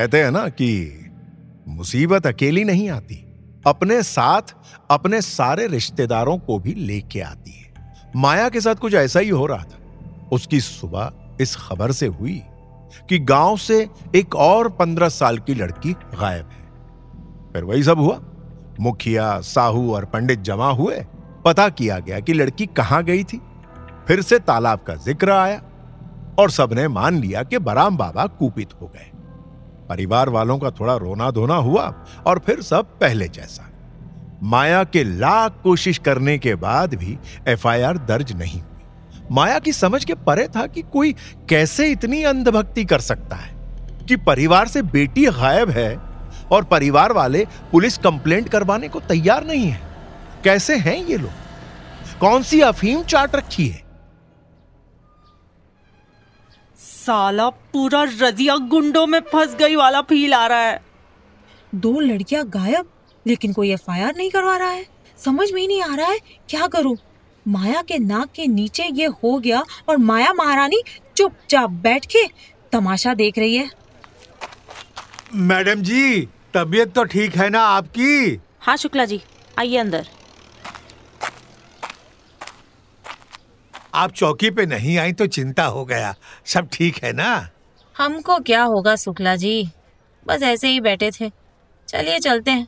कहते हैं ना कि मुसीबत अकेली नहीं आती। अपने साथ, अपने सारे रिश्तेदारों को भी लेके आती है। माया के साथ कुछ ऐसा ही हो रहा था। उसकी सुबह इस खबर से हुई कि गाँव से एक और पंद्रह साल की लड़की गायब है। फिर वही सब हुआ। मुखिया, साहू और पंडित जमा हुए। पता किया गया कि लड़की कहाँ गई थी। फिर से तालाब का ज़िक्र आया और सबने मान लिया कि बराम बाबा कुपित हो गए। परिवार वालों का थोड़ा रोना धोना हुआ और फिर सब पहले जैसा। माया के लाख कोशिश करने के बाद भी एफआईआर दर्ज नहीं हुई। माया की समझ के परे था कि कोई कैसे इतनी अंधभक्ति कर सकता है कि परिवार से बेटी गायब है और परिवार वाले पुलिस कंप्लेंट करवाने को तैयार नहीं है। कैसे हैं ये लोग? कौन सी अफीम चाट रखी है? साला पूरा रजिया गुंडों में फंस गई वाला फील आ रहा है। दो लड़कियाँ गायब लेकिन कोई एफआईआर नहीं करवा रहा है। समझ में ही नहीं आ रहा है क्या करूँ? माया के नाक के नीचे ये हो गया और माया महारानी चुपचाप बैठ के तमाशा देख रही है। मैडम जी तबीयत तो ठीक है ना आपकी? हाँ शुक्ला जी आइए अंदर। आप चौकी पे नहीं आई तो चिंता हो गया। सब ठीक है ना? हमको क्या होगा शुक्ला जी? बस ऐसे ही बैठे थे। चलिए चलते हैं।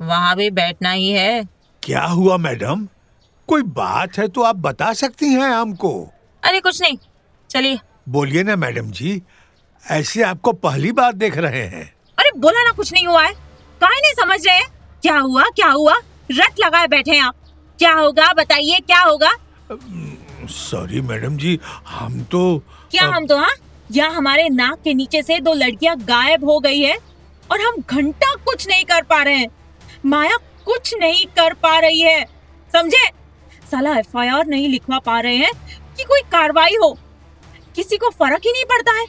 वहाँ भी बैठना ही है। क्या हुआ मैडम? कोई बात है तो आप बता सकती हैं हमको। अरे कुछ नहीं। चलिए। बोलिए ना मैडम जी ऐसे आपको पहली बार देख रहे हैं। अरे बोला ना कुछ नहीं हुआ है। काहे नहीं समझ रहे हैं? क्या हुआ? क्या हुआ? रट लगाए बैठे हैं आप। क्या होगा? बताइए क्या होगा? सॉरी मैडम जी हम तो क्या हम तो हाँ? यहाँ हमारे नाक के नीचे से दो लड़कियाँ गायब हो गई है और हम घंटा कुछ नहीं कर पा रहे हैं। माया कुछ नहीं कर पा रही है। समझे? साला एफआईआर नहीं लिखवा पा रहे हैं कि कोई कार्रवाई हो। किसी को फ़र्क ही नहीं पड़ता है।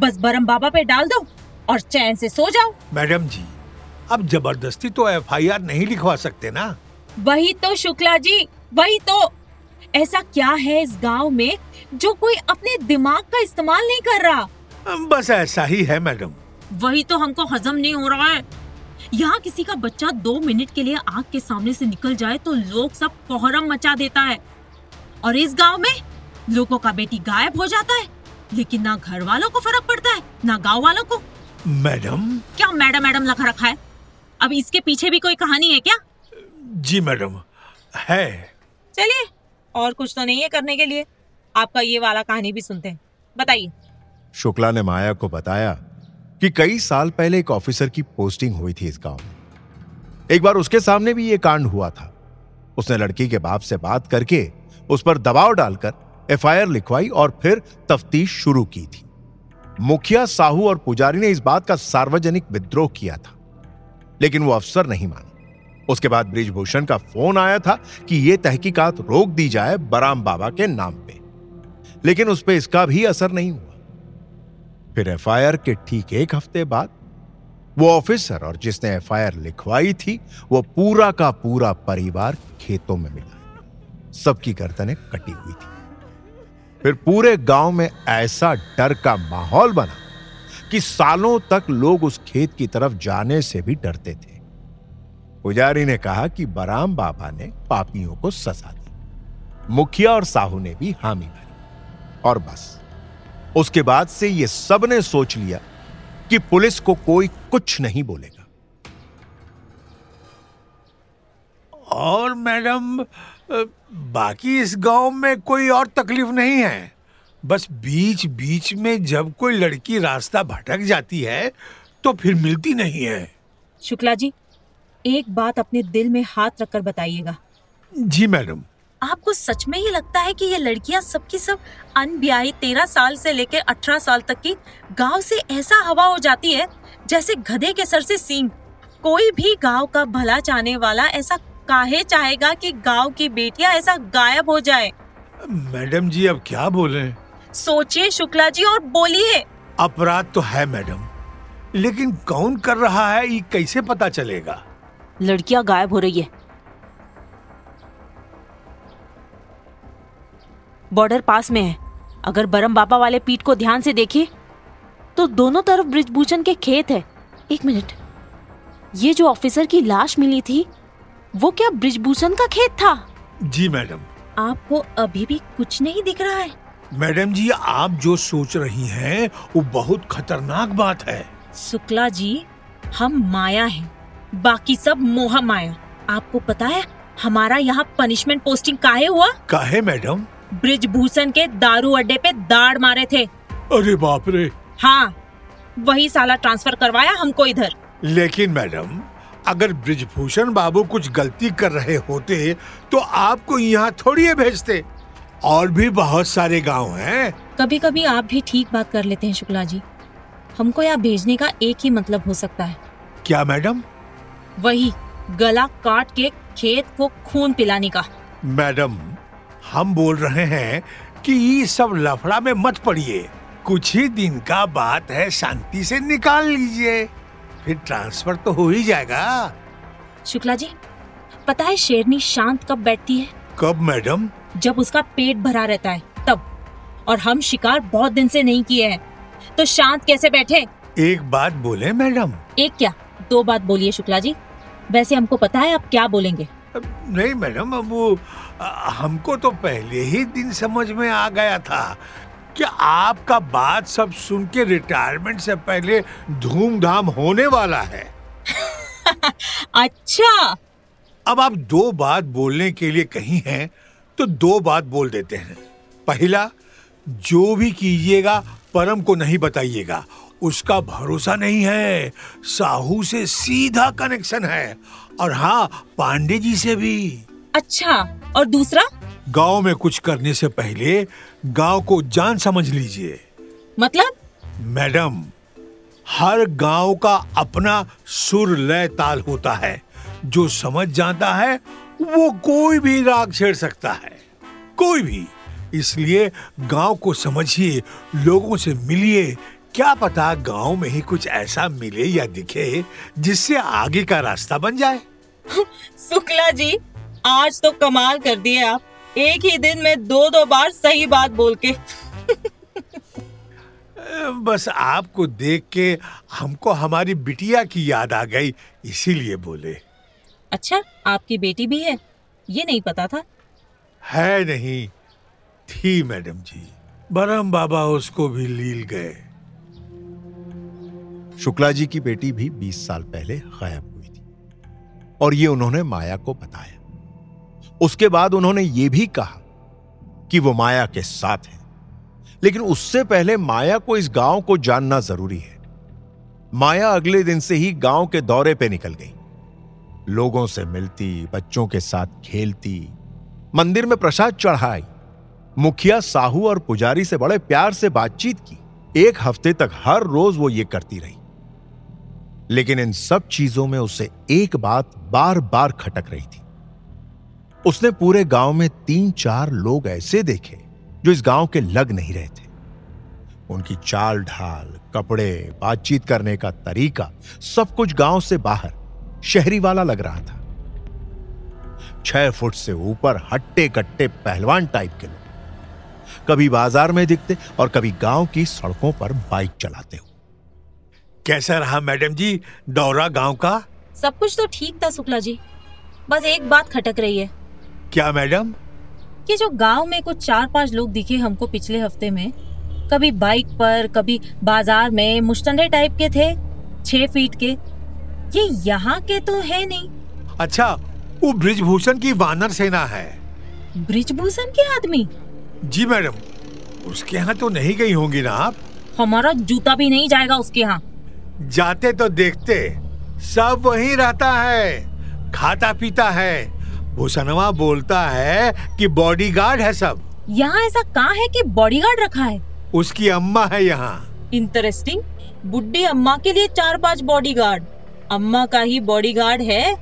बस बरम बाबा पे डाल दो और चैन से सो जाओ। मैडम जी अब ज़बरदस्ती तो एफआईआर नहीं लिखवा सकते ना? वही तो शुक्ला जी वही तो। ऐसा क्या है इस गाँव में जो कोई अपने दिमाग का इस्तेमाल नहीं कर रहा? बस ऐसा ही है मैडम। वही तो हमको हजम नहीं हो रहा है। यहाँ किसी का बच्चा दो मिनट के लिए आग के सामने से निकल जाए तो लोग सब कोहरम मचा देता है। और इस गाँव में लोगों का बेटी गायब हो जाता है लेकिन ना घर वालों को फ़र्क पड़ता है ना गाँव वालों को। मैडम? क्या मैडम मैडम लगा रखा है? अब इसके पीछे भी कोई कहानी है क्या? जी मैडम है। चलिए और कुछ तो नहीं है करने के लिए। आपका ये वाला कहानी भी सुनते हैं। बताइए। शुक्ला ने माया को बताया कि कई साल पहले एक ऑफिसर की पोस्टिंग हुई थी इस गाँव में। एक बार उसके सामने भी यह कांड हुआ था। उसने लड़की के बाप से बात करके उस पर दबाव डालकर एफआईआर लिखवाई और फिर तफ्तीश शुरू की थी। मुखिया साहू और पुजारी ने इस बात का सार्वजनिक विद्रोह किया था, लेकिन वो अफसर नहीं माना। उसके बाद ब्रिजभूषण का फ़ोन आया था कि यह तहकीकात रोक दी जाए बराम बाबा के नाम पे। लेकिन उस पर इसका भी असर नहीं हुआ। फिर एफआईआर के ठीक एक हफ़्ते बाद, वो ऑफिसर और जिसने एफआईआर लिखवाई थी, वो पूरा का पूरा परिवार खेतों में मिला। सबकी गर्दनें कटी हुई थी। फिर पूरे गाँव में ऐसा डर का माहौल बना कि सालों तक लोग उस खेत की तरफ़ जाने से भी डरते थे। पुजारी ने कहा कि बराम बाबा ने पापियों को सजा दी। मुखिया और साहू ने भी हामी भरी। और बस। उसके बाद से ये सबने सोच लिया कि पुलिस को कोई कुछ नहीं बोलेगा। और मैडम बाकी इस गाँव में कोई और तकलीफ़ नहीं है। बस बीच बीच में जब कोई लड़की रास्ता भटक जाती है तो फिर मिलती नहीं है। शुक्ला जी एक बात अपने दिल में हाथ रखकर बताइएगा। जी मैडम। आपको सच में ये लगता है कि ये लड़कियाँ सबकी सब अनब्याही तेरह साल से लेकर अठारह साल तक की गाँव से ऐसा हवा हो जाती है जैसे गधे के सर से सींग। कोई भी गाँव का भला चाहने वाला ऐसा काहे चाहेगा कि गाँव की बेटियाँ ऐसा गायब हो जाए? मैडम जी अब क्या बोले? सोचिए शुक्ला जी और बोलिए। अपराध तो है मैडम। लेकिन कौन कर रहा है ये कैसे पता चलेगा? लड़कियाँ गायब हो रही है। बॉर्डर पास में है। अगर बरम बाबा वाले पीठ को ध्यान से देखे तो दोनों तरफ़ ब्रिजभूषण के खेत है। एक मिनट। ये जो ऑफिसर की लाश मिली थी वो क्या ब्रिजभूषण का खेत था? जी मैडम। आपको अभी भी कुछ नहीं दिख रहा है? मैडम जी आप जो सोच रही हैं वो बहुत खतरनाक बात है। शुक्ला जी हम माया हैं। बाकी सब मोह माया। आपको पता है हमारा यहाँ पनिशमेंट पोस्टिंग काहे हुआ? काहे मैडम? ब्रिजभूषण के दारू अड्डे पे दाड़ मारे थे। अरे बाप रे। हाँ वही साला ट्रांसफ़र करवाया हमको इधर। लेकिन मैडम अगर ब्रिजभूषण बाबू कुछ गलती कर रहे होते तो आपको यहाँ थोड़ी भेजते। और भी बहुत सारे गाँव हैं। कभी कभी आप भी ठीक बात कर लेते हैं शुक्ला जी। हमको यहाँ भेजने का एक ही मतलब हो सकता है। क्या मैडम? वही गला काट के खेत को खून पिलाने का। मैडम हम बोल रहे हैं कि ये सब लफड़ा में मत पड़िए। कुछ ही दिन का बात है शांति से निकाल लीजिए। फिर ट्रांसफ़र तो हो ही जाएगा। शुक्ला जी पता है शेरनी शांत कब बैठती है? कब मैडम? जब उसका पेट भरा रहता है तब। और हम शिकार बहुत दिन से नहीं किए हैं। तो शांत कैसे बैठे? एक बात बोले मैडम। एक क्या? दो बात बोलिए शुक्ला जी। वैसे हमको पता है आप क्या बोलेंगे। नहीं मैडम अब वो हमको तो पहले ही दिन समझ में आ गया था कि आपका बात सब सुन के रिटायरमेंट से पहले धूमधाम होने वाला है। अच्छा। अब आप दो बात बोलने के लिए कही हैं तो दो बात बोल देते हैं। पहला जो भी कीजिएगा परम को नहीं बताइएगा। उसका भरोसा नहीं है। साहू से सीधा कनेक्शन है। और हाँ पांडे जी से भी। अच्छा और दूसरा? गाँव में कुछ करने से पहले गाँव को जान समझ लीजिए। मतलब? मैडम हर गाँव का अपना सुर लय ताल होता है। जो समझ जाता है वो कोई भी राग छेड़ सकता है। कोई भी। इसलिए गाँव को समझिए लोगों से मिलिए क्या पता गाँव में ही कुछ ऐसा मिले या दिखे जिससे आगे का रास्ता बन जाए? शुक्ला जी आज तो कमाल कर दिए आप। एक ही दिन में दो दो बार सही बात बोल के। बस आपको देख के हमको हमारी बिटिया की याद आ गई इसीलिए बोले। अच्छा आपकी बेटी भी है? ये नहीं पता था। है नहीं थी मैडम जी। बरम बाबा उसको भी लील गए। शुक्ला जी की बेटी भी 20 साल पहले गायब हुई थी। और ये उन्होंने माया को बताया। उसके बाद उन्होंने ये भी कहा कि वो माया के साथ है। लेकिन उससे पहले माया को इस गाँव को जानना ज़रूरी है। माया अगले दिन से ही गाँव के दौरे पे निकल गई। लोगों से मिलती, बच्चों के साथ खेलती, मंदिर में प्रसाद चढ़ाई, मुखिया साहू और पुजारी से बड़े प्यार से बातचीत की। एक हफ़्ते तक हर रोज वो ये करती रही। लेकिन इन सब चीज़ों में उसे एक बात बार बार खटक रही थी। उसने पूरे गाँव में तीन चार लोग ऐसे देखे जो इस गाँव के लग नहीं रहे थे। उनकी चाल ढाल कपड़े, बातचीत करने का तरीका, सब कुछ गाँव से बाहर, शहरी वाला लग रहा था। छह फुट से ऊपर हट्टे कट्टे पहलवान टाइप के लोग। कभी बाज़ार में दिखते और कभी गाँव की सड़कों पर बाइक चलाते हो कैसा रहा मैडम जी दौरा गाँव का? सब कुछ तो ठीक था शुक्ला जी। बस एक बात खटक रही है। क्या मैडम? कि जो गाँव में कुछ चार पाँच लोग दिखे हमको पिछले हफ़्ते में कभी बाइक पर कभी बाज़ार में मुश्तंडे टाइप के थे छह फीट के ये यहाँ के तो है नहीं। अच्छा वो ब्रिजभूषण की वानर सेना है। ब्रिजभूषण के आदमी? जी मैडम उसके यहाँ तो नहीं गई होंगी ना आप? हमारा जूता भी नहीं जाएगा उसके यहाँ। जाते तो देखते सब वही रहता है खाता पीता है। भूसनवा बोलता है कि बॉडीगार्ड है सब। यहाँ ऐसा कहाँ है कि बॉडीगार्ड रखा है? उसकी अम्मा है यहाँ। इंटरेस्टिंग बुड्ढी अम्मा के लिए चार पाँच बॉडीगार्ड अम्मा का ही बॉडीगार्ड है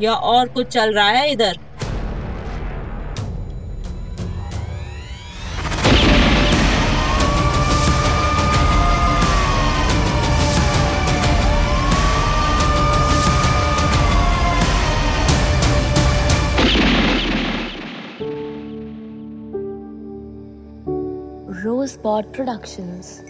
या और कुछ चल रहा है इधर? Spot Productions.